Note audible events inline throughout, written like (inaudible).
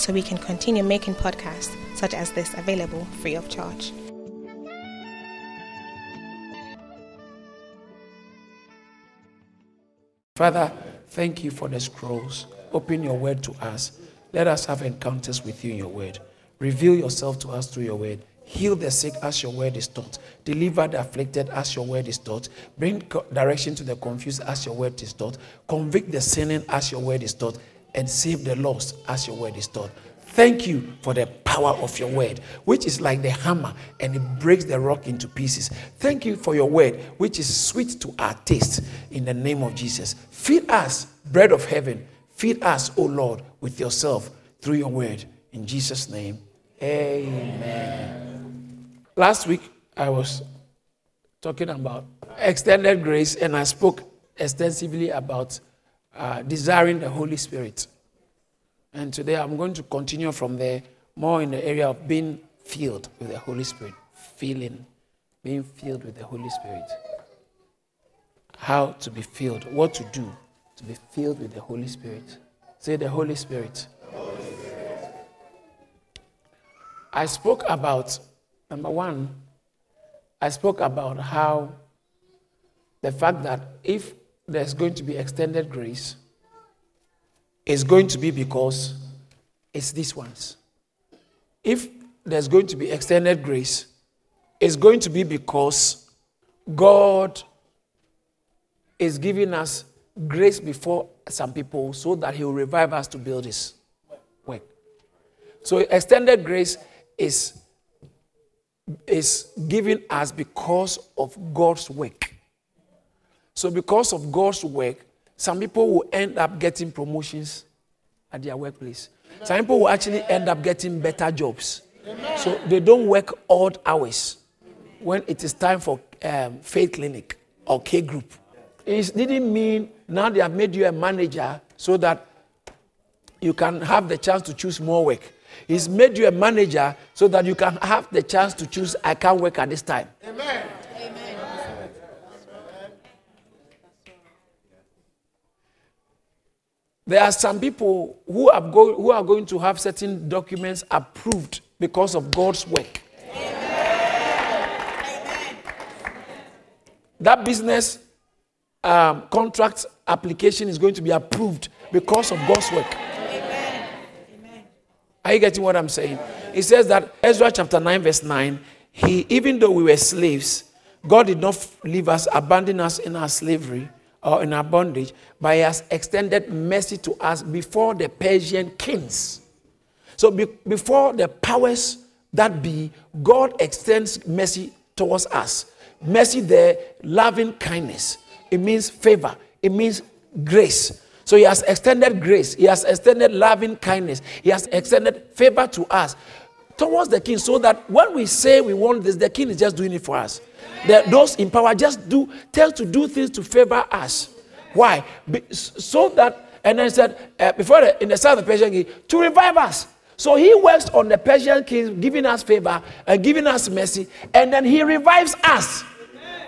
so we can continue making podcasts such as this available free of charge. Father, thank you for the scrolls. Open your word to us. Let us have encounters with you in your word. Reveal yourself to us through your word. Heal the sick as your word is taught. Deliver the afflicted as your word is taught. Bring direction to the confused as your word is taught. Convict the sinning as your word is taught. And save the lost as your word is taught. Thank you for the power of your word, which is like the hammer and it breaks the rock into pieces. Thank you for your word, which is sweet to our taste in the name of Jesus. Feed us, bread of heaven. Feed us, O Lord, with yourself through your word. In Jesus' name, amen. Last week, I was talking about extended grace and I spoke extensively about uh, desiring the Holy Spirit. And today I'm going to continue from there, more in the area of being filled with the Holy Spirit. Feeling, being filled with the Holy Spirit. How to be filled, what to do to be filled with the Holy Spirit. Say the Holy Spirit. Holy Spirit. I spoke about, number one, I spoke about how the fact that if there's going to be extended grace, is going to be because it's these ones. If there's going to be extended grace, it's going to be because God is giving us grace before some people so that He will revive us to build His work. So, extended grace is, is given us because of God's work. So, because of God's work, some people will end up getting promotions at their workplace. Some people will actually end up getting better jobs. So they don't work odd hours when it is time for um, faith clinic or K group. It didn't mean now they have made you a manager so that you can have the chance to choose more work. He's made you a manager so that you can have the chance to choose, I can't work at this time. Amen. There are some people who are, go, who are going to have certain documents approved because of God's work. Amen. That business um, contract application is going to be approved because of God's work. Amen. Are you getting what I'm saying? It says that Ezra chapter 9, verse 9, he, even though we were slaves, God did not leave us, abandon us in our slavery or in our bondage, but he has extended mercy to us before the Persian kings. So be, before the powers that be, God extends mercy towards us. Mercy there, loving kindness. It means favor. It means grace. So he has extended grace. He has extended loving kindness. He has extended favor to us towards the king so that when we say we want this, the king is just doing it for us. The, those in power just do tell to do things to favor us. Why? So that and then said uh, before the, in the south of the Persian king to revive us. So he works on the Persian king, giving us favor and giving us mercy, and then he revives us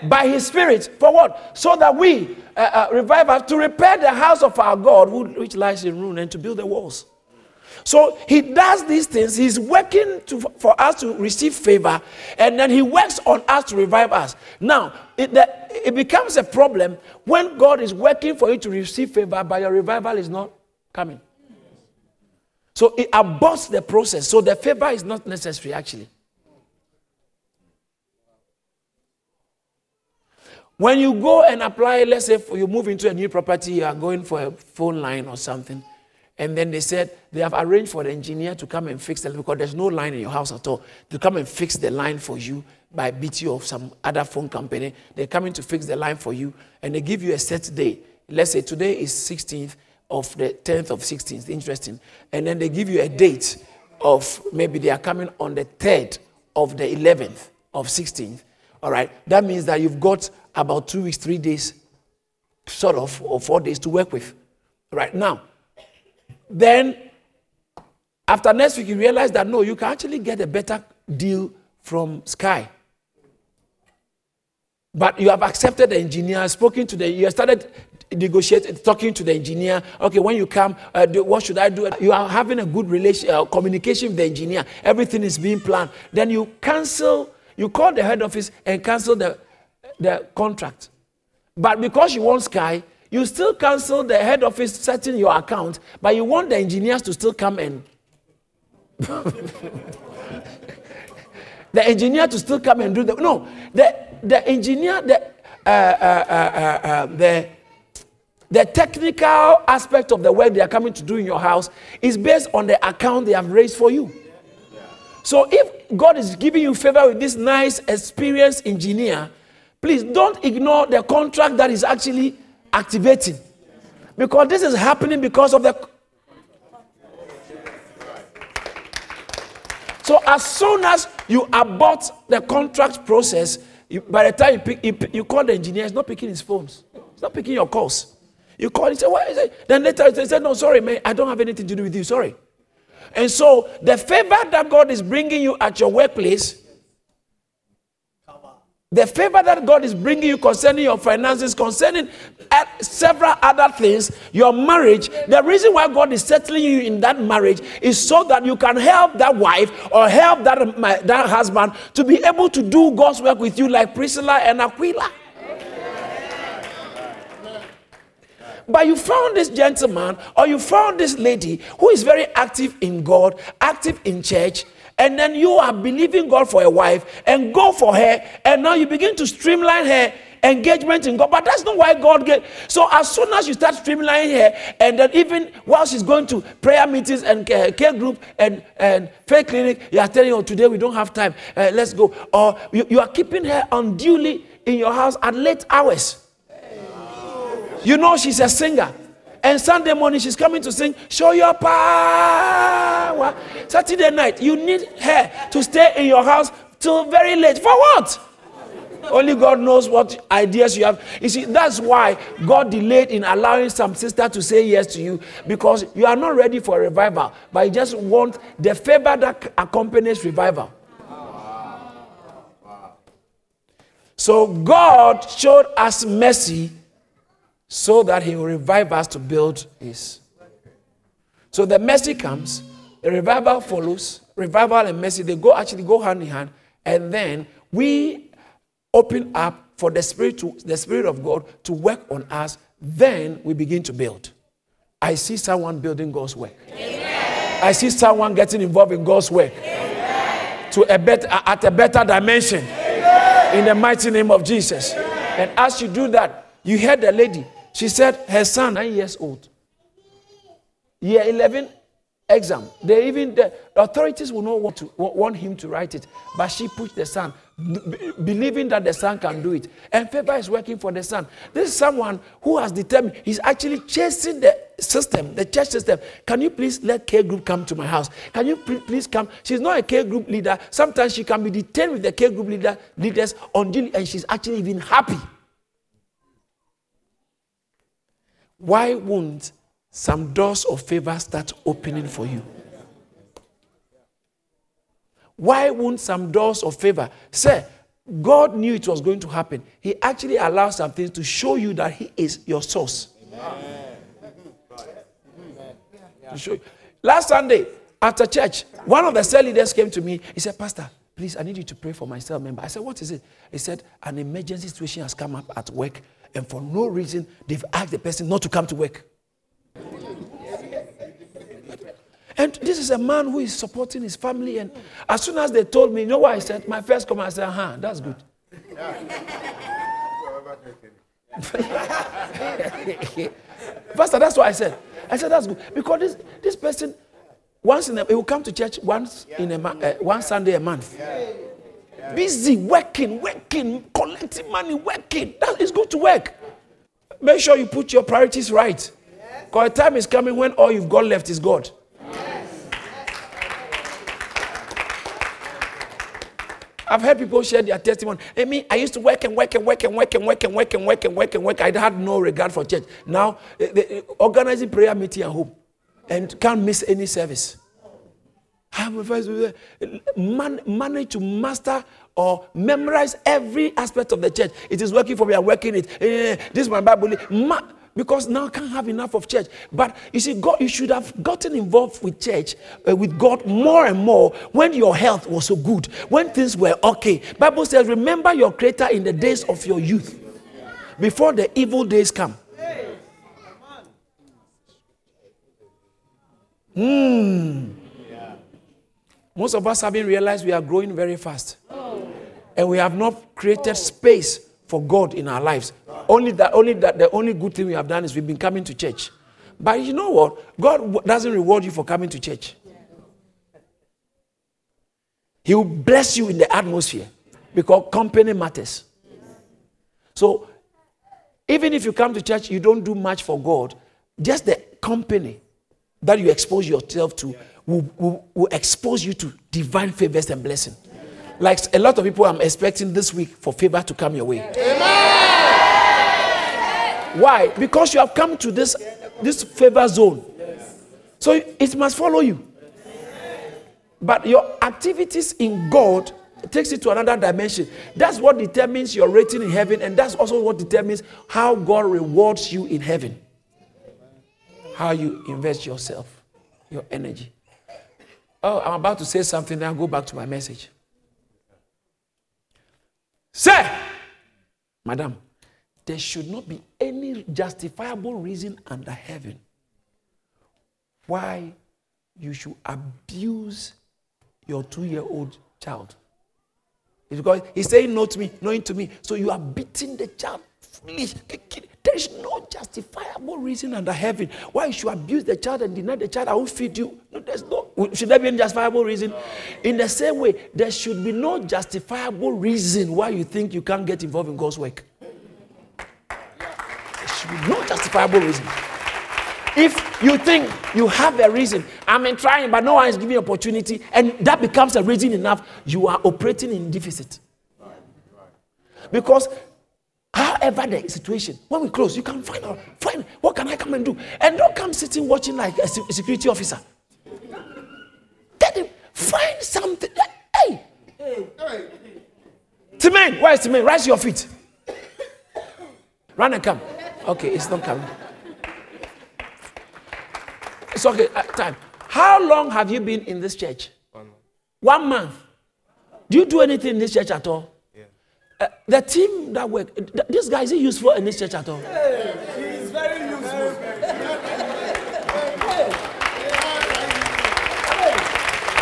by his spirit for what? So that we uh, uh, revive us to repair the house of our God, who, which lies in ruin, and to build the walls. So he does these things. He's working to, for us to receive favor, and then he works on us to revive us. Now, it, the, it becomes a problem when God is working for you to receive favor, but your revival is not coming. So it aborts the process. So the favor is not necessary, actually. When you go and apply, let's say you move into a new property, you are going for a phone line or something and then they said they have arranged for the engineer to come and fix it because there's no line in your house at all. To come and fix the line for you by BT or some other phone company. They're coming to fix the line for you and they give you a set day. Let's say today is 16th of the 10th of 16th. Interesting. And then they give you a date of maybe they are coming on the 3rd of the 11th of 16th, all right, that means that you've got about two weeks, three days, sort of, or four days to work with. Right now, then after next week, you realize that no, you can actually get a better deal from Sky. But you have accepted the engineer, spoken to the, you started negotiating, talking to the engineer. Okay, when you come, uh, do, what should I do? You are having a good relation, uh, communication with the engineer. Everything is being planned. Then you cancel, you call the head office and cancel the, the contract. But because you want Sky, you still cancel the head office setting your account, but you want the engineers to still come in. (laughs) the engineer to still come and do the no the the engineer the uh, uh, uh, uh, uh the the technical aspect of the work they are coming to do in your house is based on the account they have raised for you. So if God is giving you favor with this nice experienced engineer, please don't ignore the contract that is actually activating. Because this is happening because of the So as soon as you abort the contract process, you, by the time you, pick, you, you, call the engineer, he's not picking his phones. He's not picking your calls. You call, he said, "Why is it?" Then later he said, "No, sorry, man, I don't have anything to do with you. Sorry." And so the favor that God is bringing you at your workplace the favor that God is bringing you concerning your finances, concerning uh, several other things, your marriage, the reason why God is settling you in that marriage is so that you can help that wife or help that, my, that husband to be able to do God's work with you, like Priscilla and Aquila. But you found this gentleman or you found this lady who is very active in God, active in church, and then you are believing God for a wife and go for her, and now you begin to streamline her engagement in God. But that's not why God get. So as soon as you start streamlining her, and then even while she's going to prayer meetings and care group and and faith clinic, you are telling her, oh, today we don't have time. Uh, let's go. Or you, you are keeping her unduly in your house at late hours. You know she's a singer. And Sunday morning, she's coming to sing, Show Your Power. Saturday night, you need her to stay in your house till very late. For what? Only God knows what ideas you have. You see, that's why God delayed in allowing some sister to say yes to you because you are not ready for revival, but you just want the favor that accompanies revival. So God showed us mercy so that he will revive us to build his. So the mercy comes, the revival follows, revival and mercy, they go actually go hand in hand, and then we open up for the spirit to the spirit of God to work on us, then we begin to build. I see someone building God's work. Amen. I see someone getting involved in God's work Amen. to a better at a better dimension Amen. in the mighty name of Jesus. And as you do that, you heard the lady she said her son, nine years old, year 11 exam. They even the authorities will not want to want him to write it, but she pushed the son, b- believing that the son can do it. And favor is working for the son. This is someone who has determined he's actually chasing the system, the church system. Can you please let K group come to my house? Can you please come? She's not a K group leader. Sometimes she can be detained with the K group leader leaders until and she's actually even happy. Why won't some doors of favor start opening for you? Why won't some doors of favor? Say, God knew it was going to happen. He actually allowed some things to show you that He is your source. Last Sunday, after church, one of the cell leaders came to me. He said, Pastor, please, I need you to pray for my cell member. I said, What is it? He said, An emergency situation has come up at work and for no reason they've asked the person not to come to work. And this is a man who is supporting his family. And as soon as they told me, you know what I said? My first comment, I said, huh, that's good. (laughs) Pastor, that's what I said. I said, that's good. Because this, this person, once in a, he will come to church once in a uh, one Sunday a month. Busy working, working, collecting money, working. That is good to work. Make sure you put your priorities right. Because yes. time is coming when all you've got left is God. Yes. I've heard people share their testimony. I mean, I used to work and work and work and work and work and work and work and work and work. I had no regard for church. Now, eh, organizing prayer meeting at home and can't miss any service. Man, manage to master or memorize every aspect of the church. It is working for me. I'm working it. Eh, this is my Bible. Ma- because now I can't have enough of church. But you see, God, you should have gotten involved with church, uh, with God more and more when your health was so good, when things were okay. Bible says, remember your Creator in the days of your youth, before the evil days come. Hmm. Most of us haven't realized we are growing very fast. And we have not created space for God in our lives. Only that, only that, the only good thing we have done is we've been coming to church. But you know what? God doesn't reward you for coming to church. He will bless you in the atmosphere because company matters. So, even if you come to church, you don't do much for God, just the company that you expose yourself to will, will, will expose you to divine favors and blessing. Like a lot of people, I'm expecting this week for favor to come your way. Amen. Why? Because you have come to this, this favor zone. So it must follow you. But your activities in God takes it to another dimension. That's what determines your rating in heaven, and that's also what determines how God rewards you in heaven. How you invest yourself, your energy. Oh, I'm about to say something, then I'll go back to my message. Say, Madam, there should not be any justifiable reason under heaven why you should abuse your two year old child. It's because he's saying no to me, no to me. So you are beating the child. There is no justifiable reason under heaven why you should abuse the child and deny the child. I will feed you. No, there's no. Should there be any justifiable reason? In the same way, there should be no justifiable reason why you think you can't get involved in God's work There should be no justifiable reason. If you think you have a reason, I'm mean, trying, but no one is giving opportunity, and that becomes a reason enough, you are operating in deficit. Because however the situation, when we close, you can find out, find what can I come and do, and don't come sitting watching like a security officer. Get him, find something. Hey, hey, hey. Timain, where is Timain? Rise your feet. Run and come. Okay, it's not coming. It's okay. Uh, time. How long have you been in this church? One month. One month. Do you do anything in this church at all? Uh, the team that work, th- this guy is he useful in this church at all? Hey, he's very useful.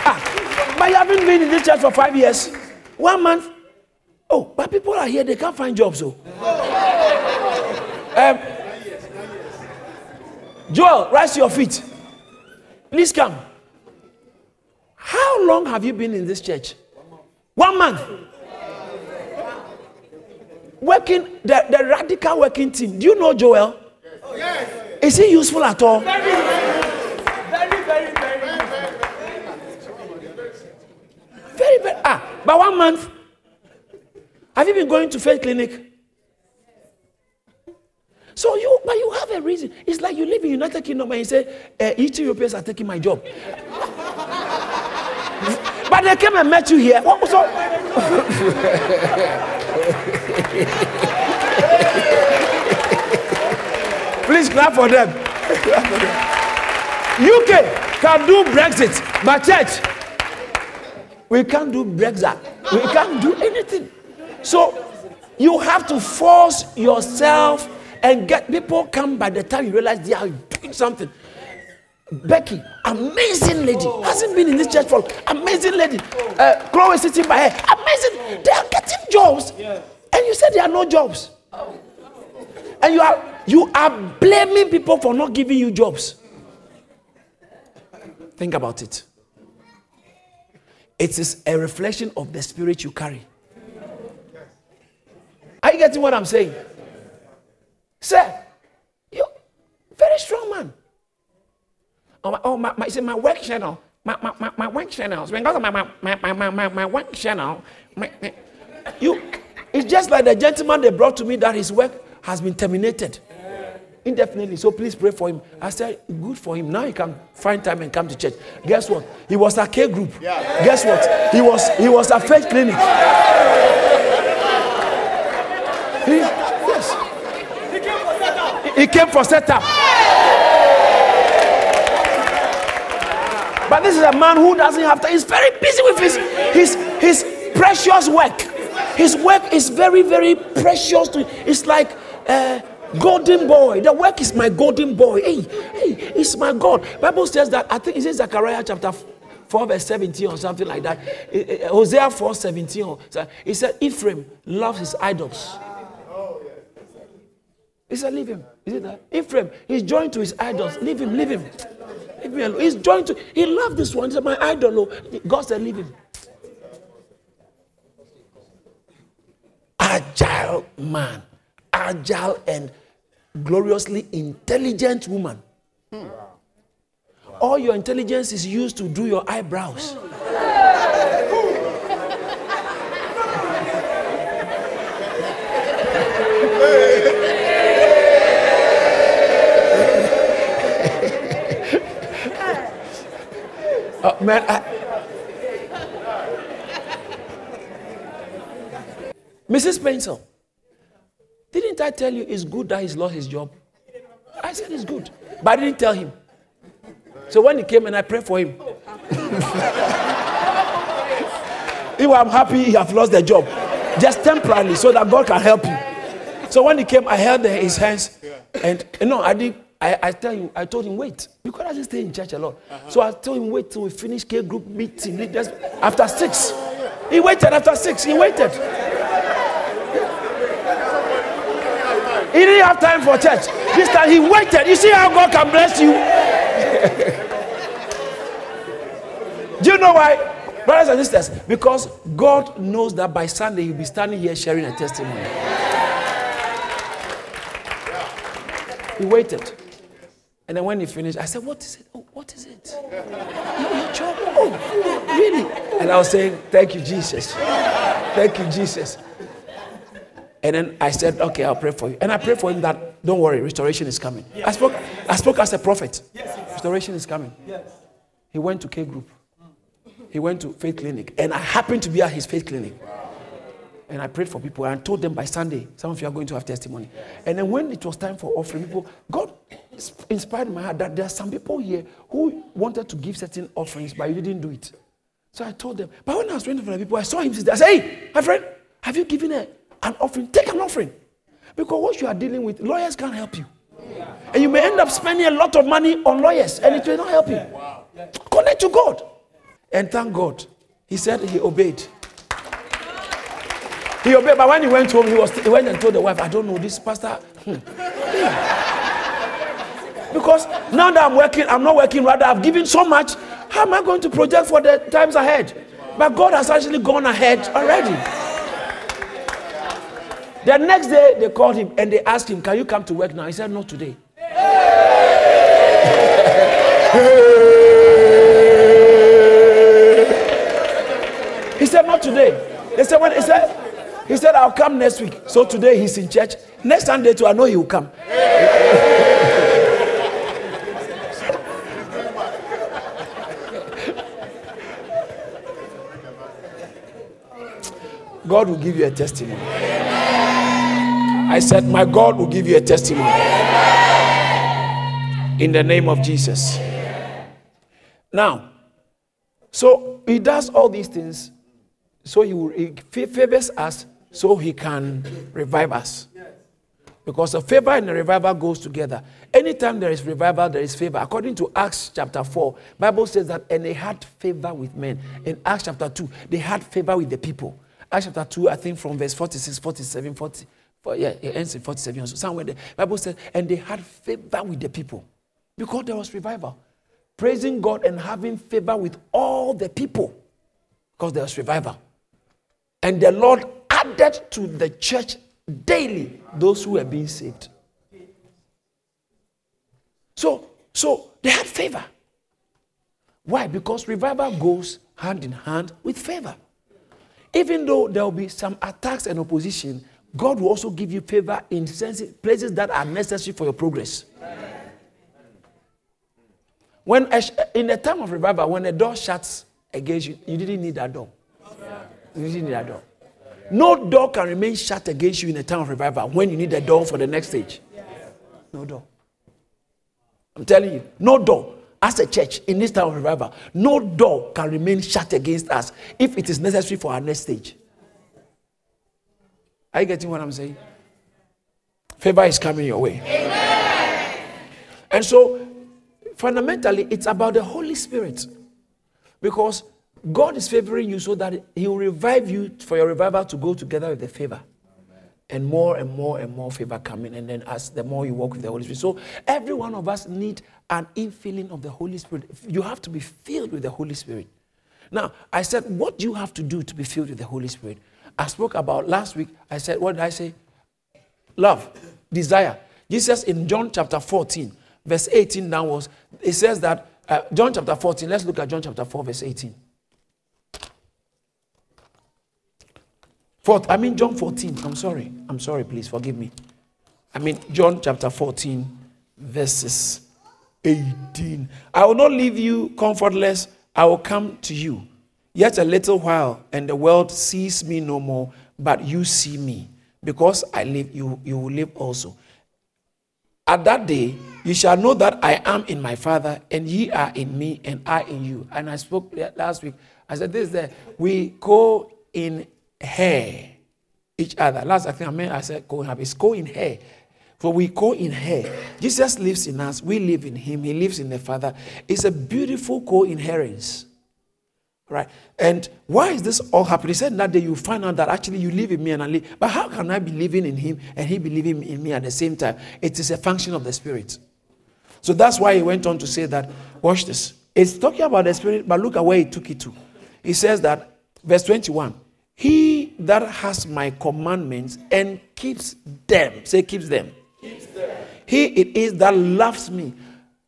ah, but you haven't been in this church for five years. One month. Oh, but people are here, they can't find jobs. Oh. Um, Joel, rise to your feet. Please come. How long have you been in this church? One month. One month. Working, the, the radical working team. Do you know Joel? Yes. Is he useful at all? Very, very, very, very. Very, very. Very. Very ah, but one month. Have you been going to faith clinic? So you, but you have a reason. It's like you live in United Kingdom and you say, uh, Eastern Europeans are taking my job. (laughs) but they came and met you here. What was all? (laughs) (laughs) Please clap for them. (laughs) UK can do Brexit, but church, we can't do Brexit. We can't do anything. So you have to force yourself and get people come by the time you realize they are doing something. Becky, amazing lady, hasn't been in this church for amazing lady. Uh, Chloe sitting by her, amazing. They are getting jobs, and you said there are no jobs, and you are you are blaming people for not giving you jobs. Think about it. It is a reflection of the spirit you carry. Are you getting what I'm saying? Sir, you very strong man. Oh, my, oh my, my, my work channel. My, my, my, my work channel. My, my, my, my, my, my work channel, You, it's just like the gentleman they brought to me that his work has been terminated indefinitely. So please pray for him. I said, good for him. Now he can find time and come to church. Guess what? He was a K group. Yeah. Guess what? He was he was a faith clinic. He, yes. He came for setup. He came for setup. But this is a man who doesn't have time. He's very busy with his his his precious work. His work is very, very precious to him. It's like uh, golden boy. The work is my golden boy. Hey, hey, it's my God. Bible says that I think it says Zechariah chapter 4 verse 17 or something like that. Eh, eh, eh, Hosea 4 17. He said, Ephraim loves his idols. He said, Leave him. Is it that? Ephraim, he's joined to his idols. Leave him, leave him. Leave me alone. He's joined to, he loved this one. He said, My idol. Oh. God said, Leave him. Agile man. Agile and gloriously intelligent woman. Hmm. All your intelligence is used to do your eyebrows. (laughs) uh, man, I, Mrs. Pencil. Didn't I tell you it's good that he's lost his job? I said it's good. But I didn't tell him. So when he came and I prayed for him, (laughs) if I'm happy he have lost the job, just temporarily, so that God can help you. So when he came, I held his hands, and you know, I did. I, I tell you, I told him wait because I just stay in church a lot. Uh-huh. So I told him wait till we finish K group meeting. After six, he waited. After six, he waited. He didn't have time for church. This time he waited. You see how God can bless you? Do you know why? Brothers and sisters, because God knows that by Sunday you'll be standing here sharing a testimony. He waited. And then when he finished, I said, What is it? Oh, what is it? Oh, really? And I was saying, Thank you, Jesus. Thank you, Jesus. And then I said, okay, I'll pray for you. And I prayed for him that, don't worry, restoration is coming. Yes. I, spoke, I spoke as a prophet. Yes. Restoration is coming. Yes. He went to K Group. He went to Faith Clinic. And I happened to be at his Faith Clinic. And I prayed for people and told them by Sunday, some of you are going to have testimony. And then when it was time for offering, people, God inspired my heart that there are some people here who wanted to give certain offerings, but you didn't do it. So I told them. But when I was praying for the people, I saw him. I said, hey, my friend, have you given a an offering, take an offering. Because what you are dealing with, lawyers can't help you. And you may end up spending a lot of money on lawyers and it will not help you. Connect to God. And thank God. He said he obeyed. He obeyed, but when he went home, he, was, he went and told the wife, I don't know, this pastor. Hmm. Because now that I'm working, I'm not working, rather, I've given so much. How am I going to project for the times ahead? But God has actually gone ahead already. The next day, they called him and they asked him, Can you come to work now? He said, Not today. he said, Not today. They said, When he said, he said, I'll come next week. So today he's in church. Next Sunday, too, I know he will come. God will give you a testimony. I said, My God will give you a testimony. In the name of Jesus. Now, so he does all these things so he, will, he favors us so he can revive us. Because the favor and the revival goes together. Anytime there is revival, there is favor. According to Acts chapter 4, Bible says that and they had favor with men. In Acts chapter 2, they had favor with the people. Acts chapter 2, I think from verse 46, 47, 40, for, yeah, it ends in 47 so somewhere the Bible says, and they had favor with the people because there was revival. Praising God and having favor with all the people because there was revival. And the Lord added to the church daily those who were being saved. So, so they had favor. Why? Because revival goes hand in hand with favor. even though there will be some attacks and opposition, God will also give you favor in places that are necessary for your progress. When in the time of revival, when a door shuts against you, you didn't need that door. You didn't need that door. No door can remain shut against you in a time of revival when you need a door for the next stage. No door. I'm telling you, no door. As a church in this time of revival, no door can remain shut against us if it is necessary for our next stage. Are you getting what I'm saying? Favor is coming your way. Amen. And so, fundamentally, it's about the Holy Spirit. Because God is favoring you so that He will revive you for your revival to go together with the favor. And more and more and more favor coming. And then as the more you walk with the Holy Spirit. So every one of us need an infilling of the Holy Spirit. You have to be filled with the Holy Spirit. Now, I said, what do you have to do to be filled with the Holy Spirit? I spoke about last week. I said, what did I say? Love, desire. Jesus in John chapter 14, verse 18 downwards, it says that, uh, John chapter 14, let's look at John chapter 4, verse 18. Fourth, I mean John 14. I'm sorry. I'm sorry, please forgive me. I mean John chapter 14, verses 18. I will not leave you comfortless. I will come to you. Yet a little while, and the world sees me no more, but you see me. Because I live, you, you will live also. At that day, you shall know that I am in my Father, and ye are in me, and I in you. And I spoke last week. I said, This is that we go in hair each other. Last I think I meant I said co have it's co. For we co in hair. Jesus lives in us, we live in him, he lives in the Father. It's a beautiful co-inheritance. Right? And why is this all happening? He said that day you find out that actually you live in me and I live. But how can I be living in him and he be living in me at the same time? It is a function of the spirit. So that's why he went on to say that, watch this. It's talking about the spirit, but look at where he took it to. He says that, verse 21. He that has my commandments and keeps them, say, keeps them. Keeps them. He it is that loves me.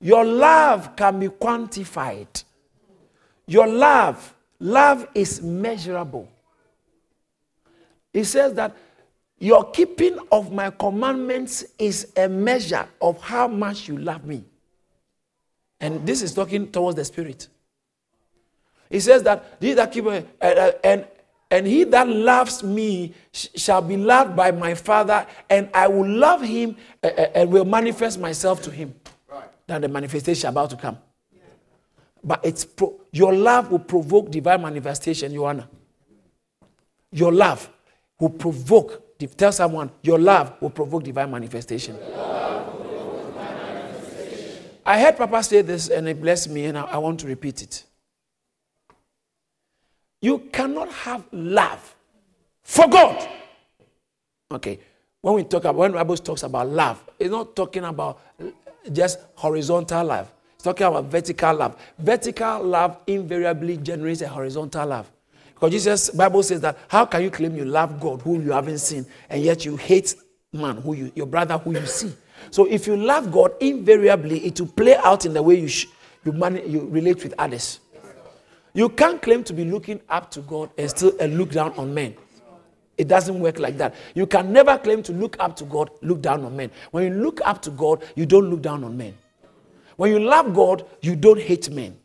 Your love can be quantified. Your love, love is measurable. He says that your keeping of my commandments is a measure of how much you love me. And this is talking towards the spirit. He says that he that keep uh, uh, and and he that loves me shall be loved by my Father, and I will love him uh, and will manifest myself to him. Right. That the manifestation is about to come. But it's pro- your love will provoke divine manifestation, Joanna. Your love will provoke. Tell someone, your love will provoke divine manifestation. I heard Papa say this, and it blessed me, and I, I want to repeat it. You cannot have love for God. Okay. When we talk about when Bible talks about love, it's not talking about just horizontal love. Talking about vertical love. Vertical love invariably generates a horizontal love. Because Jesus Bible says that how can you claim you love God who you haven't seen and yet you hate man who you your brother who you see? So if you love God, invariably it will play out in the way you sh- you, man- you relate with others. You can't claim to be looking up to God and still look down on men. It doesn't work like that. You can never claim to look up to God, look down on men. When you look up to God, you don't look down on men. When you love God, you don't hate men.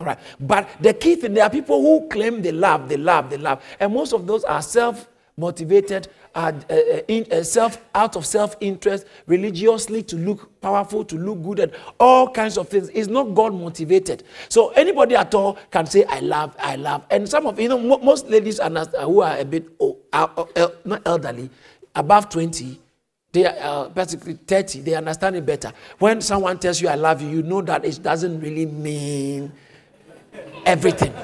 All right. But the key thing, there are people who claim they love, they love, they love. And most of those are self motivated, uh, uh, uh, self out of self interest, religiously to look powerful, to look good, and all kinds of things. It's not God motivated. So anybody at all can say, "I love, I love." And some of you know, most ladies who are a bit oh, not elderly, above twenty. They are uh, basically 30, they understand it better. When someone tells you, I love you, you know that it doesn't really mean everything.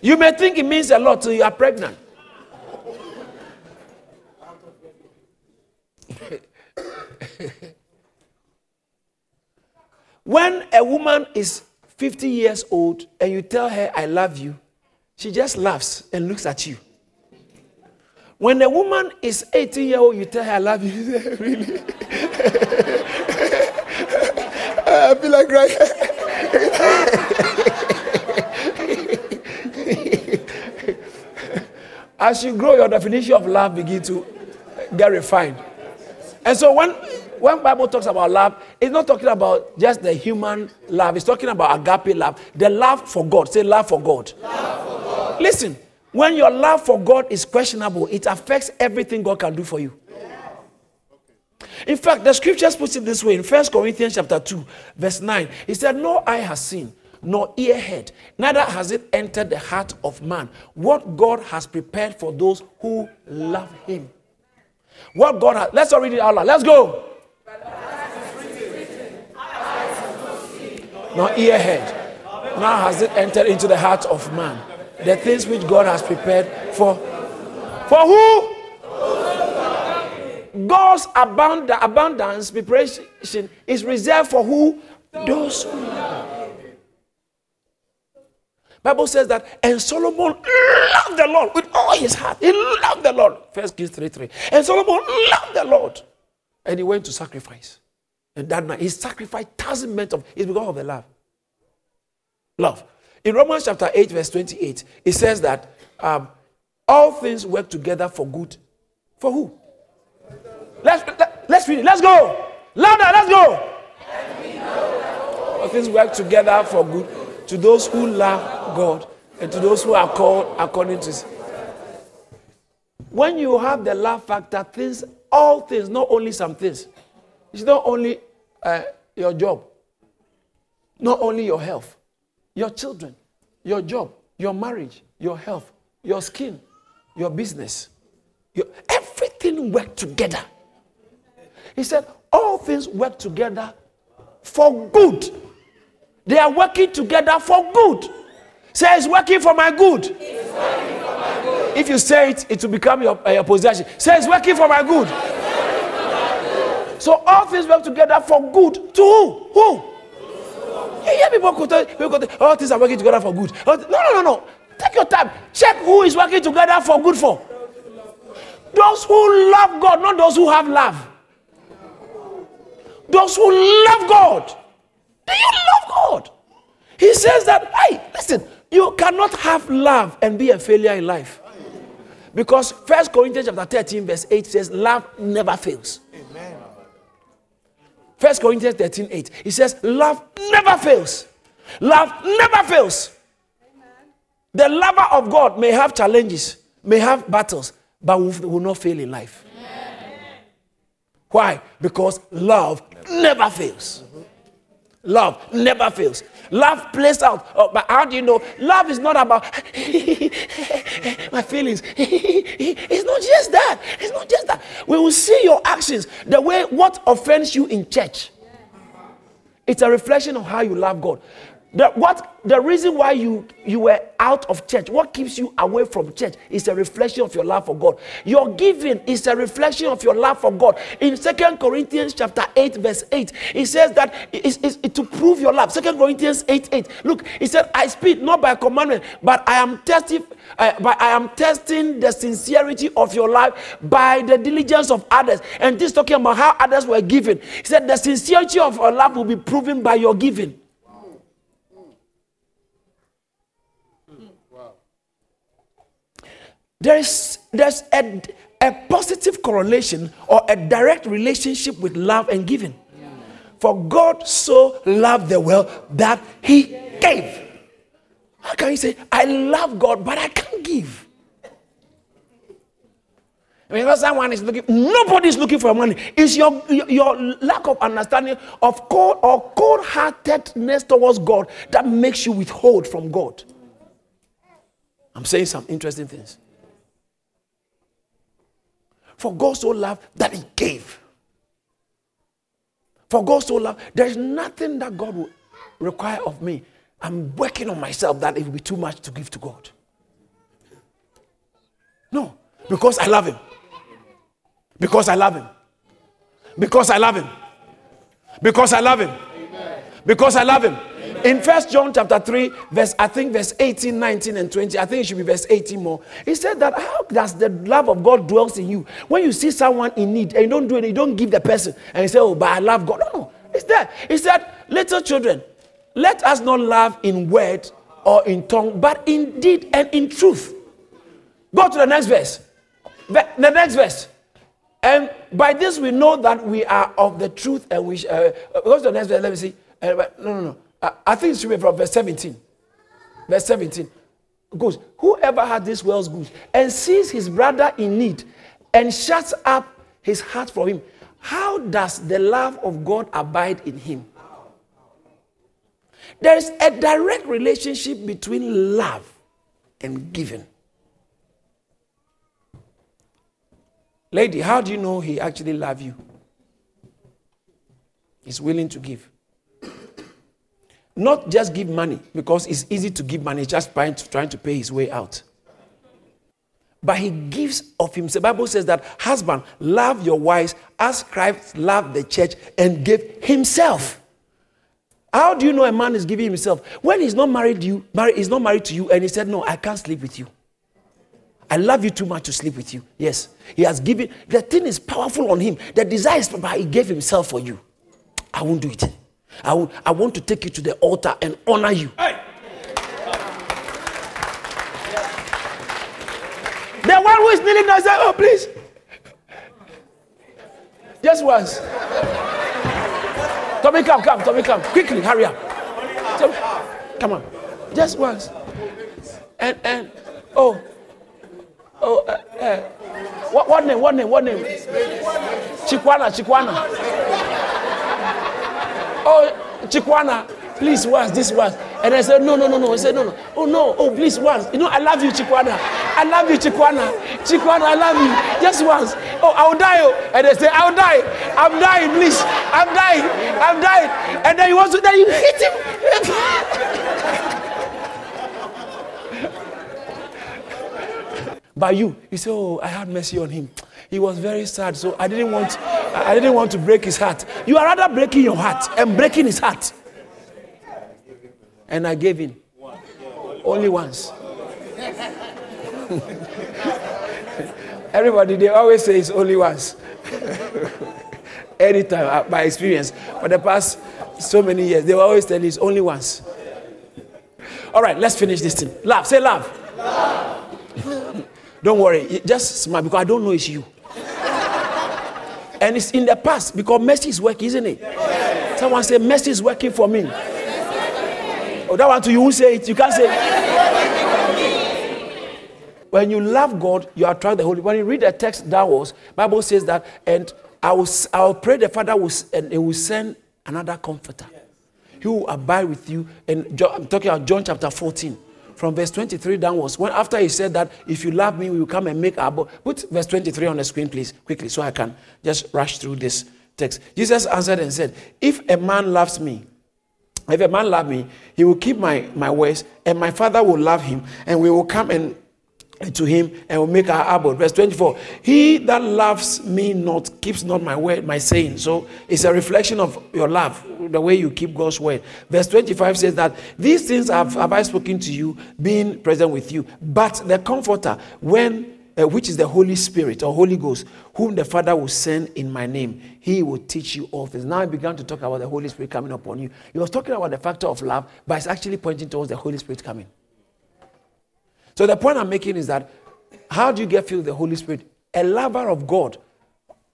You may think it means a lot till you are pregnant. when a woman is 50 years old and you tell her, I love you, she just laughs and looks at you. When a woman is 18 years old, you tell her, I love you, (laughs) really? (laughs) I feel like crying. (laughs) As you grow, your definition of love begin to get refined. And so when when Bible talks about love, it's not talking about just the human love. It's talking about agape love, the love for God. Say love for God. Love for God. Listen, when your love for God is questionable, it affects everything God can do for you. In fact, the scriptures put it this way in 1 Corinthians chapter 2, verse 9. He said, No eye has seen, nor ear heard, neither has it entered the heart of man what God has prepared for those who love him. What God has, let's all read it out loud. Let's go. Nor ear heard, now has it entered into the heart of man the things which God has prepared for. For who? God's abundance, abundance preparation is reserved for who? Those who love. Bible says that, and Solomon loved the Lord with all his heart. He loved the Lord. First Kings 3 3. And Solomon loved the Lord. And he went to sacrifice. And that night, he sacrificed thousand men of it's because of the love. Love. In Romans chapter 8, verse 28, it says that um, all things work together for good. For who? Let's, let, let's read it. Let's go. Louder, let's go. All things work together for good to those who love God and to those who are called according to his. When you have the love factor, things, all things, not only some things. It's not only uh, your job, not only your health, your children, your job, your marriage, your health, your skin, your business, your, everything work together. He said, All things work together for good. They are working together for good. Say, It's working for my good. For my good. If you say it, it will become your, uh, your possession. Say, It's working for my good. So all things work together for good. To who? Who? You hear people to, people all things are working together for good. No, no, no, no. Take your time. Check who is working together for good for. Those who love God, not those who have love. Those who love God. Do you love God? He says that, hey, listen, you cannot have love and be a failure in life. Because First Corinthians chapter 13, verse 8 says, love never fails. First Corinthians 13 8. He says, Love never fails. Love never fails. The lover of God may have challenges, may have battles, but will, not fail in life. Why? Because love never fails. Love never fails. Love plays out. Oh, but how do you know? Love is not about (laughs) my feelings. (laughs) it's not just that. It's not just that. We will see your actions, the way what offends you in church. It's a reflection of how you love God. The, what the reason why you you were out of church, what keeps you away from church, is a reflection of your love for God. Your giving is a reflection of your love for God. In Second Corinthians chapter 8, verse 8, it says that it's, it's to prove your love. Second Corinthians 8, 8. Look, he said, I speak not by commandment, but I am testing, uh, but I am testing the sincerity of your life by the diligence of others. And this talking about how others were given. He said, the sincerity of your love will be proven by your giving. There's, there's a, a positive correlation or a direct relationship with love and giving. For God so loved the world that he gave. How can you say, I love God, but I can't give? Because someone is looking, nobody is looking for money. It's your, your lack of understanding of cold or cold heartedness towards God that makes you withhold from God. I'm saying some interesting things. For God so loved that He gave. For God so loved, there's nothing that God will require of me. I'm working on myself that it will be too much to give to God. No, because I love Him. Because I love Him. Because I love Him. Because I love Him. Because I love Him. In First John chapter 3, verse, I think verse 18, 19, and 20, I think it should be verse 18 more. He said that how does the love of God dwells in you? When you see someone in need and you don't do it, you don't give the person, and you say, Oh, but I love God. No, no. It's there. He said, Little children, let us not love in word or in tongue, but in deed and in truth. Go to the next verse. The next verse. And by this we know that we are of the truth and we. Uh, go to the next verse. Let me see. Uh, no, no, no. Uh, I think it should be from verse 17. Verse 17 goes, Whoever had this world's goods and sees his brother in need and shuts up his heart for him, how does the love of God abide in him? There is a direct relationship between love and giving. Lady, how do you know he actually loves you? He's willing to give. Not just give money because it's easy to give money, just trying to, trying to pay his way out. But he gives of himself. The Bible says that husband, love your wives as Christ loved the church and gave himself. How do you know a man is giving himself? When he's not married you, married, he's not married to you, and he said, No, I can't sleep with you. I love you too much to sleep with you. Yes. He has given the thing is powerful on him. The desire is but he gave himself for you. I won't do it. I, will, I want to take you to the altar and honor you. Hey. The one who is kneeling down said, Oh, please. Just once. Tommy, come, come, Tommy, come. Quickly, hurry up. Tommy, come on. Just once. And, and, oh, oh, uh, uh, what, what name, what name, what name? Chikwana, Chikwana oh, Chikwana, please once, this once. And I said, no, no, no, no. I said, no, no. Oh, no. Oh, please once. You know, I love you, Chikwana. I love you, Chikwana. Chikwana, I love you. Just once. Oh, I'll die. Oh. And they say, I'll die. I'm dying, please. I'm dying. I'm dying. And then he wants to, then you hit him. (laughs) By you, you say, oh, I had mercy on him. He was very sad, so I didn't want I didn't want to break his heart. You are rather breaking your heart and breaking his heart. And I gave in. Only once. Everybody, they always say it's only once. (laughs) Anytime, uh, by experience, for the past so many years, they were always telling it's only once. All right, let's finish this thing. Laugh, say laugh. (laughs) don't worry, just smile because I don't know it's you. And it's in the past because mercy is working, isn't it? Yes. Someone say, Mercy is working for me. Oh, that one to you who say it, you can't say it. When you love God, you attract the Holy. When you read the text downwards, Bible says that, and I will, I will pray the Father will, and He will send another comforter. He will abide with you. And I'm talking about John chapter 14 from verse 23 downwards. When after he said that, if you love me, we will come and make our boat. Put verse 23 on the screen, please, quickly, so I can just rush through this text. Jesus answered and said, If a man loves me, if a man love me, he will keep my, my words, and my father will love him, and we will come and to him and will make our abode. Verse 24. He that loves me not keeps not my word, my saying. So it's a reflection of your love, the way you keep God's word. Verse 25 says that these things have, have I spoken to you, being present with you. But the comforter, when uh, which is the Holy Spirit or Holy Ghost, whom the Father will send in my name, he will teach you all things. Now I began to talk about the Holy Spirit coming upon you. He was talking about the factor of love, but it's actually pointing towards the Holy Spirit coming. So the point I'm making is that how do you get filled with the Holy Spirit? A lover of God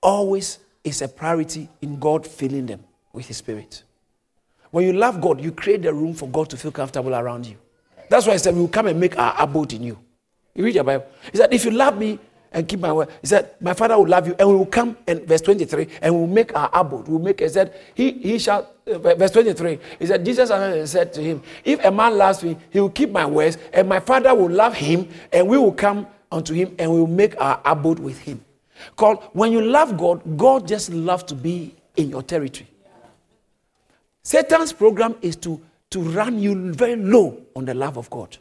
always is a priority in God filling them with His Spirit. When you love God, you create the room for God to feel comfortable around you. That's why I said we will come and make our abode in you. You read your Bible. He said, if you love me, and keep my word. He said, My father will love you, and we will come and verse 23, and we'll make our abode. We'll make he said, He he shall uh, verse 23. He said, Jesus answered said to him, If a man loves me, he will keep my words, and my father will love him, and we will come unto him, and we will make our abode with him. Called when you love God, God just loves to be in your territory. Satan's program is to, to run you very low on the love of God.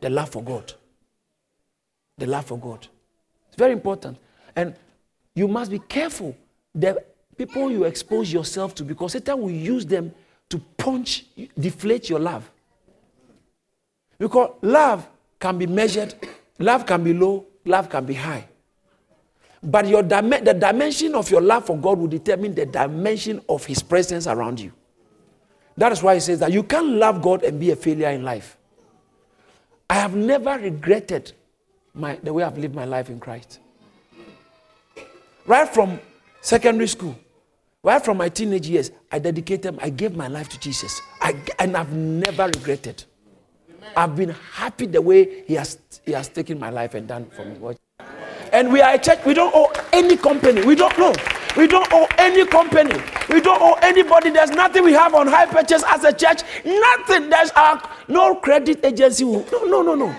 The love for God. The love for God. Very important. And you must be careful the people you expose yourself to because Satan will use them to punch, deflate your love. Because love can be measured, love can be low, love can be high. But your the dimension of your love for God will determine the dimension of His presence around you. That is why He says that you can't love God and be a failure in life. I have never regretted my, the way I've lived my life in Christ. Right from secondary school, right from my teenage years, I dedicated, I gave my life to Jesus. I, and I've never regretted. I've been happy the way he has, he has taken my life and done for me. And we are a church, we don't owe any company. We don't know. We don't owe any company. We don't owe anybody. There's nothing we have on high purchase as a church. Nothing. There's our, no credit agency. no, no, no, no.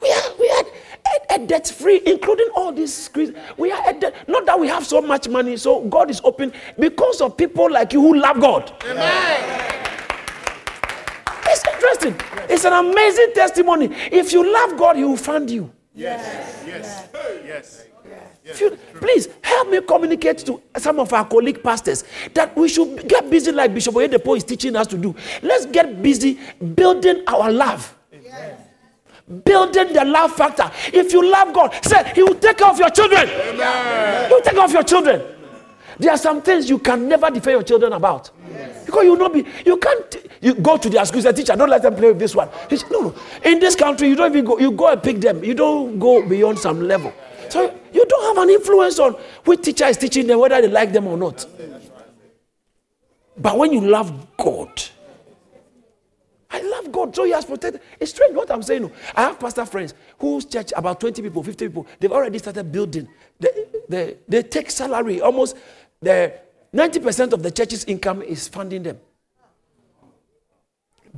We are, we are a, a debt free, including all these. We are debt. Not that we have so much money, so God is open because of people like you who love God. Amen. It's interesting. It's an amazing testimony. If you love God, He will find you. Yes. Yes. Yes. yes. You, please help me communicate to some of our colleague pastors that we should get busy like Bishop Oyedepo is teaching us to do. Let's get busy building our love. Building the love factor. If you love God, say He will take care of your children. Amen. He will take care of your children. There are some things you can never defend your children about. Yes. Because you will not be, you can't you go to their school say, teacher, don't let them play with this one. He said, no, no. In this country, you don't even go, you go and pick them. You don't go beyond some level. So you don't have an influence on which teacher is teaching them, whether they like them or not. But when you love God, I love God, so He has protected. It's strange what I'm saying. Oh. I have pastor friends whose church, about 20 people, 50 people, they've already started building. They, they, they take salary, almost the 90% of the church's income is funding them.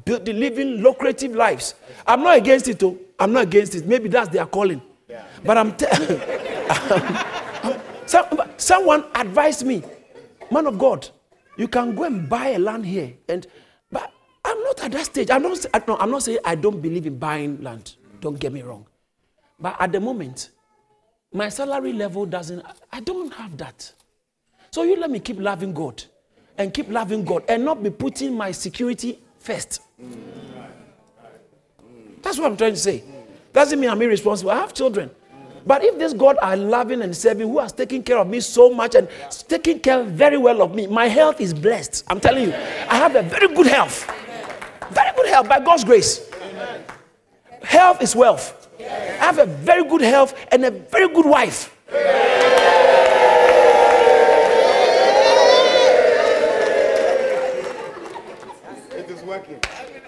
Building, living lucrative lives. I'm not against it, though. I'm not against it. Maybe that's their calling. Yeah. But I'm telling (laughs) (laughs) some, someone advised me, man of God, you can go and buy a land here. And I'm not at that stage. I'm not, no, I'm not saying I don't believe in buying land. Don't get me wrong. But at the moment, my salary level doesn't, I don't have that. So you let me keep loving God and keep loving God and not be putting my security first. That's what I'm trying to say. Doesn't mean I'm irresponsible. I have children. But if this God I loving and serving, who has taken care of me so much and taking care very well of me, my health is blessed. I'm telling you, I have a very good health. Very good health by God's grace. Health is wealth. I have a very good health and a very good wife.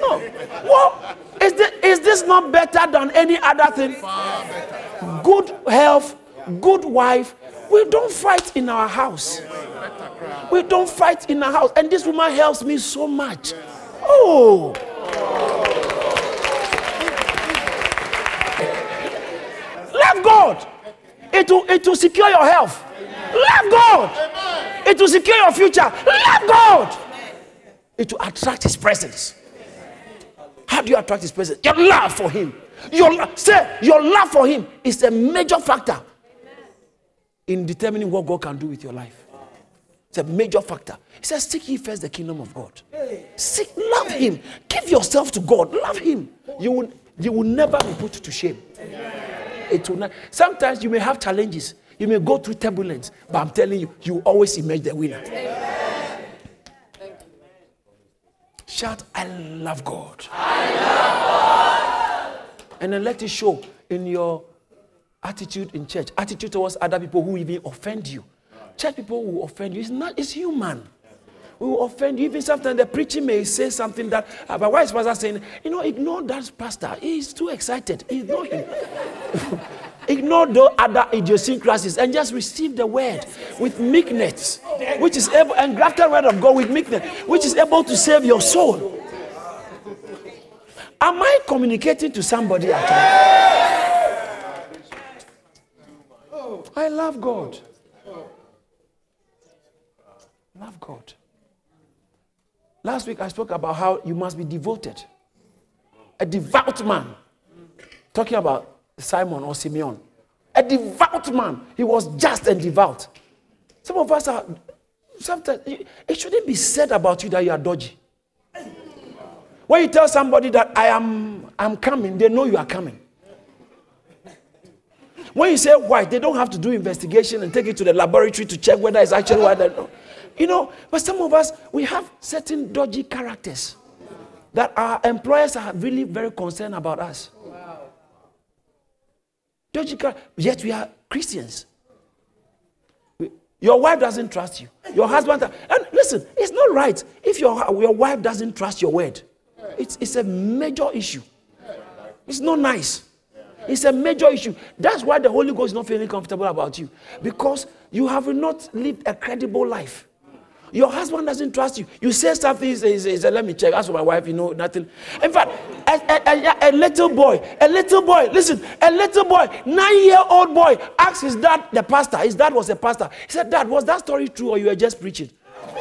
No. Well, is this, is this not better than any other thing? Good health, good wife. We don't fight in our house. We don't fight in our house. And this woman helps me so much. Oh. Love God. It will, it will secure your health. Love God. It will secure your future. Love God. It will attract His presence. How do you attract his presence? Your love for him. Your say your love for him is a major factor in determining what God can do with your life. It's a major factor. He says, Seek ye first the kingdom of God. Seek, love him. Give yourself to God. Love him. You will, you will never be put to shame. It will not. Sometimes you may have challenges. You may go through turbulence, but I'm telling you, you always emerge the winner. Shout, I love God. I love God. And then let it show in your attitude in church, attitude towards other people who even offend you. Church people will offend you. It's not, it's human. We will offend you. Even sometimes the preacher may say something that, uh, but why is pastor saying, you know, ignore that pastor. He's too excited. Ignore him. (laughs) Ignore the other idiosyncrasies and just receive the word with meekness, which is able, and graft the word of God with meekness, which is able to save your soul. Am I communicating to somebody at all? I love God. Love God. Last week I spoke about how you must be devoted. A devout man. Talking about Simon or Simeon. A devout man. He was just and devout. Some of us are, sometimes, it shouldn't be said about you that you are dodgy. When you tell somebody that I am I'm coming, they know you are coming. When you say white, they don't have to do investigation and take it to the laboratory to check whether it's actually white. You know, but some of us, we have certain dodgy characters that our employers are really very concerned about us. Dodgy characters, Yet we are Christians. Your wife doesn't trust you. Your husband. And listen, it's not right if your, your wife doesn't trust your word. It's, it's a major issue. It's not nice. It's a major issue. That's why the Holy Ghost is not feeling comfortable about you. Because you have not lived a credible life. Your husband doesn't trust you. You say something, he says, let me check. Ask my wife, you know, nothing. In fact, a, a, a, a, little boy, a little boy, listen, a little boy, nine year old boy, asked his dad, the pastor, his dad was a pastor. He said, Dad, was that story true or you were just preaching? (laughs)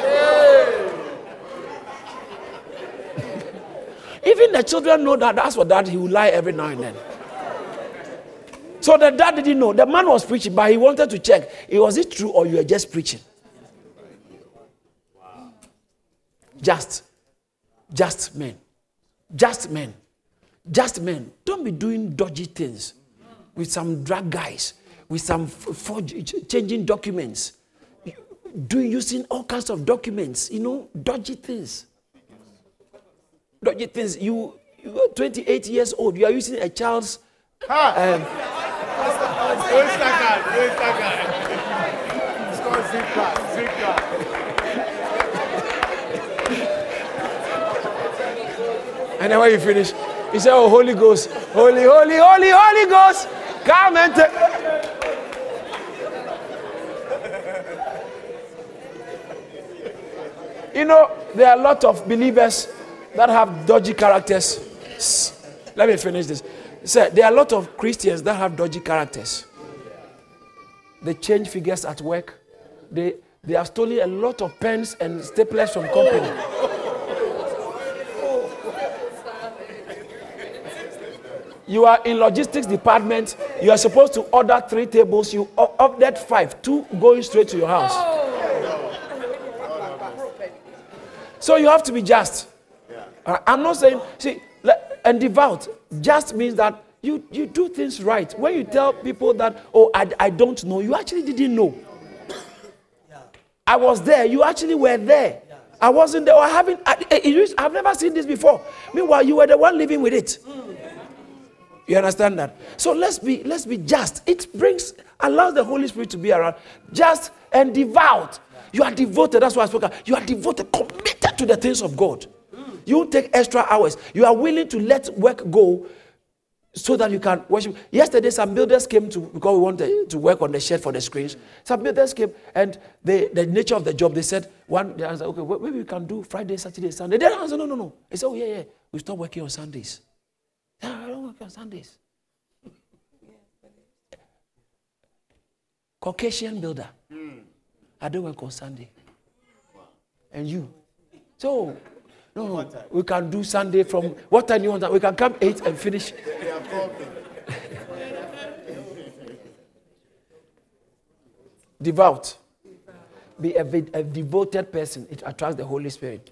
Even the children know that that's what dad, he will lie every now and then. So the dad didn't know. The man was preaching, but he wanted to check. Was it true or you were just preaching? Just. Just men. Just men. Just men. Don't be doing dodgy things with some drug guys, with some forge, changing documents, doing using all kinds of documents, you know, dodgy things. Dodgy things. You, you are 28 years old, you are using a child's. Um, It's called Zika. And then when you finish, he said, Oh, Holy Ghost, Holy, Holy, Holy, Holy Ghost, come and take. You know, there are a lot of believers that have dodgy characters. Let me finish this. Sir, there are a lot of Christians that have dodgy characters. They change figures at work. They, they have stolen a lot of pens and staplers from company. You are in logistics department you are supposed to order three tables you ordered five two going straight to your house. So you have to be just. Uh, I'm not saying see and devout just means that you you do things right. When you tell people that oh i, I don't know you actually didn't know. I was there you actually were there. I wasn't there i haven't I, eh, eh, i've never seen this before. Meanwhile you were the one living with it you understand that? So let's be let's be just. It brings allows the Holy Spirit to be around, just and devout. You are devoted. That's why I spoke. You are devoted, committed to the things of God. You take extra hours. You are willing to let work go so that you can worship. Yesterday, some builders came to because we wanted to work on the shed for the screens. Some builders came and they, the nature of the job, they said one. They answered, okay, maybe we can do Friday, Saturday, Sunday. They answered, no, no, no. They said, oh yeah, yeah, we stop working on Sundays. I don't work on Sundays. Caucasian builder. Mm. I don't work on Sunday. Wow. And you. So, no, we can do Sunday from what time you want? We can come 8 and finish. (laughs) Devout. Be a, a devoted person. It attracts the Holy Spirit.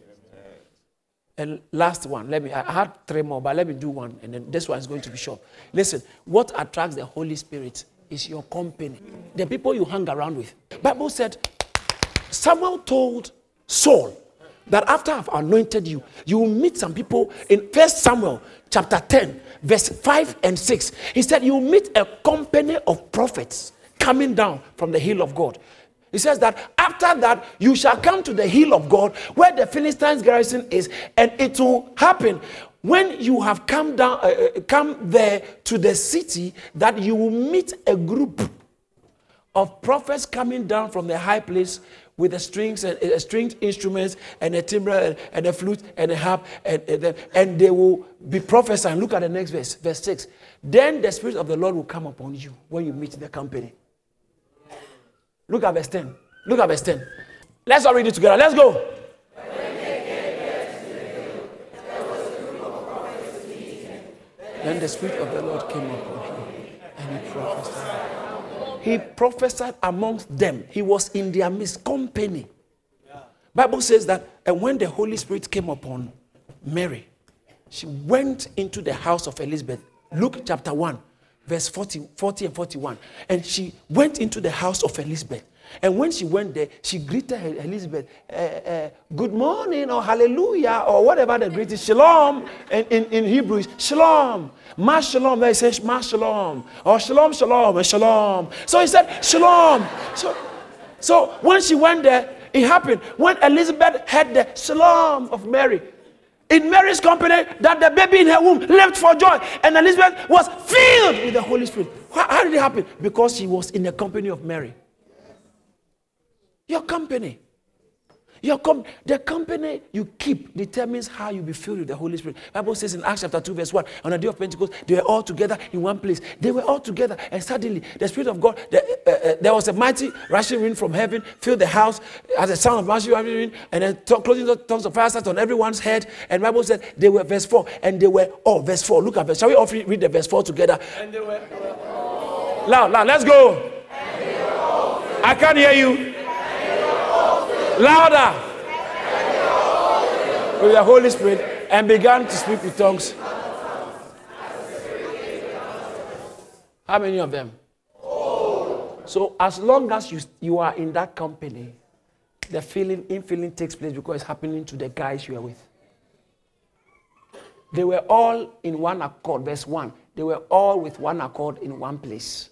And last one, let me, I had three more, but let me do one, and then this one is going to be short. Listen, what attracts the Holy Spirit is your company, the people you hang around with. Bible said, Samuel told Saul that after I've anointed you, you will meet some people in First Samuel chapter 10, verse 5 and 6. He said, You will meet a company of prophets coming down from the hill of God. He says that after that, you shall come to the hill of God where the Philistines' garrison is, and it will happen when you have come down, uh, uh, come there to the city, that you will meet a group of prophets coming down from the high place with the strings and uh, stringed instruments and a timbrel and, and, a flute and a harp and, and, and they will be prophesying. Look at the next verse, verse 6. Then the Spirit of the Lord will come upon you when you meet the company. Look at verse 10. Look at verse 10. Let's all read it together. Let's go. Then the Spirit of the Lord came upon him and he prophesied. He prophesied amongst them. He was in their midst, company. Bible says that and when the Holy Spirit came upon Mary, she went into the house of Elizabeth. Luke chapter 1, verse 40, 40 and 41. And she went into the house of Elizabeth. And when she went there, she greeted Elizabeth, uh, uh, good morning, or hallelujah, or whatever the greeting, shalom. In, in Hebrew, is shalom. Ma shalom, they say ma shalom. Or shalom, shalom, shalom. So he said, shalom. So, so when she went there, it happened. When Elizabeth had the shalom of Mary, in Mary's company, that the baby in her womb leapt for joy, and Elizabeth was filled with the Holy Spirit. How, did it happen? Because she was in the company of Mary. Your company. Your com- the company you keep determines how you be filled with the Holy Spirit. Bible says in Acts chapter 2, verse 1, on the day of Pentecost, they were all together in one place. They were all together, and suddenly the Spirit of God, the, uh, uh, there was a mighty rushing wind from heaven, filled the house as a sound of rushing wind, and then t- closing the tongues of fire sat on everyone's head. And Bible said they were verse 4, and they were all, oh, verse 4. Look at verse. Shall we all read the verse 4 together? And they were, were loud, loud, let's go. I can't hear you. Louder. With the Holy Spirit and began to speak with tongues. How many of them? So as long as you, you are in that company, the feeling, in feeling takes place because it's happening to the guys you are with. They were all in one accord. Verse 1. They were all with one accord in one place.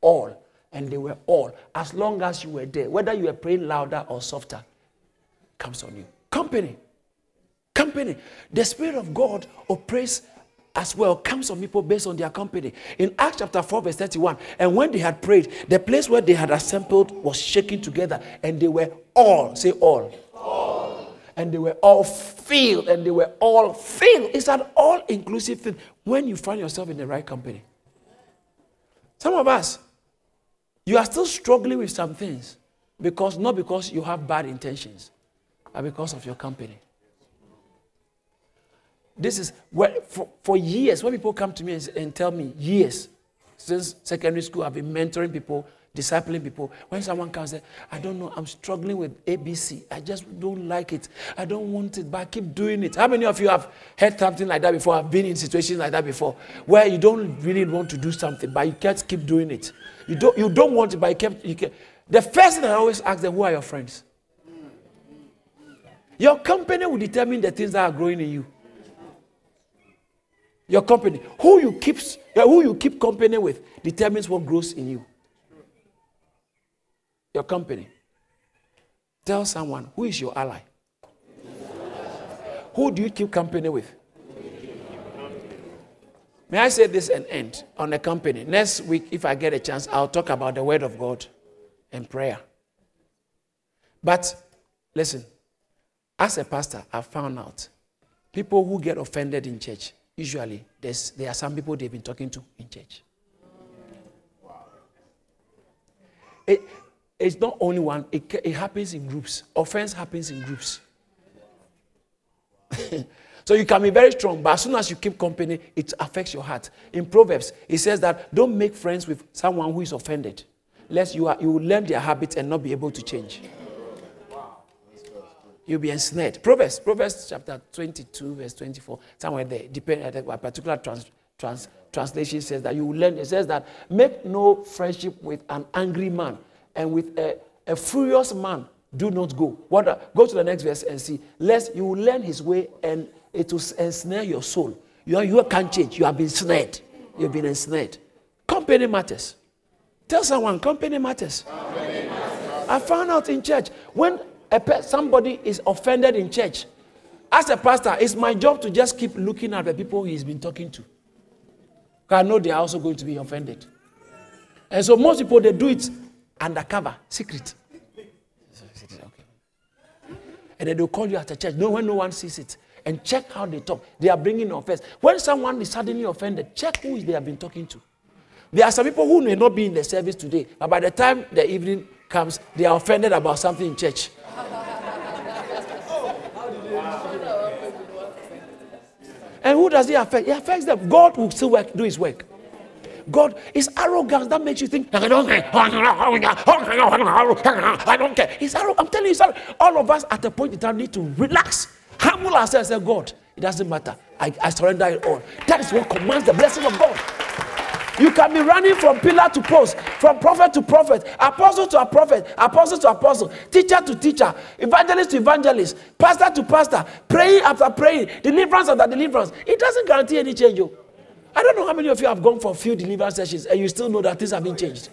All and they were all. As long as you were there, whether you were praying louder or softer, comes on you. Company. Company. The Spirit of God operates as well comes on people based on their company. In Acts chapter 4, verse 31, and when they had prayed, the place where they had assembled was shaking together, and they were all, say all. all. And they were all filled, and they were all filled. It's an all inclusive thing when you find yourself in the right company. Some of us, you are still struggling with some things because not because you have bad intentions, but because of your company. This is where, for, for years, when people come to me and, and tell me, years, since secondary school, I've been mentoring people, discipling people. When someone comes and says, I don't know, I'm struggling with ABC. I just don't like it. I don't want it, but I keep doing it. How many of you have heard something like that before? I've been in situations like that before, where you don't really want to do something, but you can't keep doing it. You don't, you don't want it, but you kept, you kept. The first thing I always ask them, who are your friends? Your company will determine the things that are growing in you. Your company, who you keep, uh, who you keep company with, determines what grows in you. Your company. Tell someone who is your ally. Who do you keep company with? May I say this and end on the company? Next week, if I get a chance, I'll talk about the Word of God and prayer. But listen, as a pastor, I found out people who get offended in church, usually there are some people they've been talking to in church. It, it's not only one, it, it happens in groups. Offense happens in groups. (laughs) So you can be very strong, but as soon as you keep company, it affects your heart. In Proverbs, it says that don't make friends with someone who is offended, lest you, are, you will learn their habits and not be able to change. You'll be ensnared. Proverbs, Proverbs chapter 22, verse 24, somewhere there, depending on uh, a particular trans, trans, translation says that you will learn. It says that make no friendship with an angry man and with a, a furious man do not go. What, uh, go to the next verse and see. Lest you will learn his way and it will ensnare your soul. You, are, you can't change. You have been snared. You've been ensnared. Company matters. Tell someone, company matters. Company matters. I found out in church when a, somebody is offended in church, as a pastor, it's my job to just keep looking at the people he's been talking to. I know they are also going to be offended. And so most people, they do it undercover, secret. And then they'll call you at the church, no, when no one sees it and check how they talk. They are bringing offense. When someone is suddenly offended, check who they have been talking to. There are some people who may not be in the service today, but by the time the evening comes, they are offended about something in church. and who does it affect? It affects them. God will still work, do his work. God is arrogance that makes you think, I don't care. I don't care. He's arrogant. I'm telling you, all of us at a point in time need to relax Humble ourselves and say, God, it doesn't matter. I, I surrender it all. That is what commands the blessing of God. You can be running from pillar to post, from prophet to prophet, apostle to prophet, apostle to apostle, teacher to teacher, evangelist to evangelist, pastor to pastor, praying after praying, deliverance after deliverance. It doesn't guarantee any change. Yo. I don't know how many of you have gone for a few deliverance sessions and you still know that things have been changed.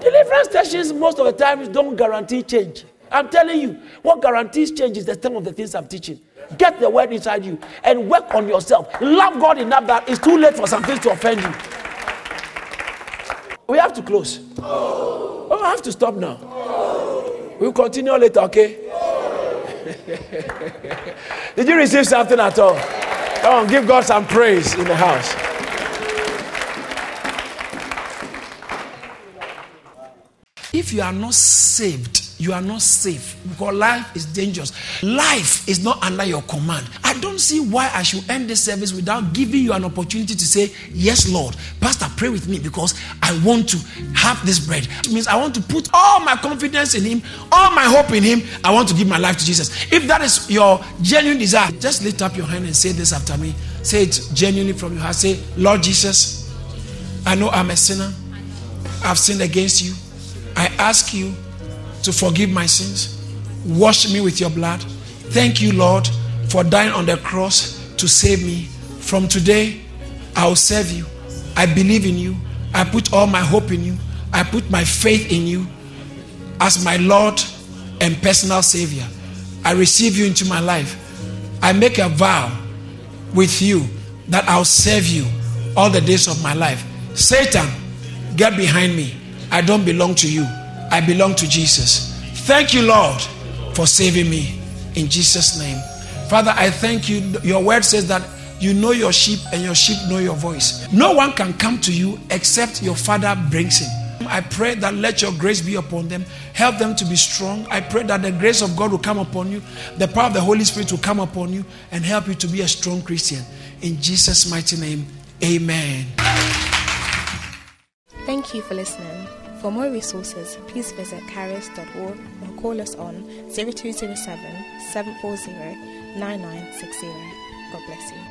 deliverance sessions, most of the time, don't guarantee change. I'm telling you, what guarantees change is the sum of the things I'm teaching. Get the word inside you and work on yourself. Love God enough that it's too late for some things to offend you. We have to close. Oh, I have to stop now. We'll continue later, okay? (laughs) Did you receive something at all? Come on, give God some praise in the house. If you are not saved, you are not safe because life is dangerous. Life is not under your command. I don't see why I should end this service without giving you an opportunity to say, Yes, Lord. Pastor, pray with me because I want to have this bread. It means I want to put all my confidence in Him, all my hope in Him. I want to give my life to Jesus. If that is your genuine desire, just lift up your hand and say this after me. Say it genuinely from your heart. Say, Lord Jesus, I know I'm a sinner. I've sinned against you. I ask you to forgive my sins. Wash me with your blood. Thank you, Lord, for dying on the cross to save me. From today, I'll serve you. I believe in you. I put all my hope in you. I put my faith in you as my Lord and personal Savior. I receive you into my life. I make a vow with you that I'll serve you all the days of my life. Satan, get behind me. I don't belong to you. I belong to Jesus. Thank you, Lord, for saving me. In Jesus' name. Father, I thank you. Your word says that you know your sheep and your sheep know your voice. No one can come to you except your Father brings him. I pray that let your grace be upon them. Help them to be strong. I pray that the grace of God will come upon you. The power of the Holy Spirit will come upon you and help you to be a strong Christian. In Jesus' mighty name, amen. Thank you for listening. For more resources, please visit charis.org or call us on 0207 740 9960. God bless you.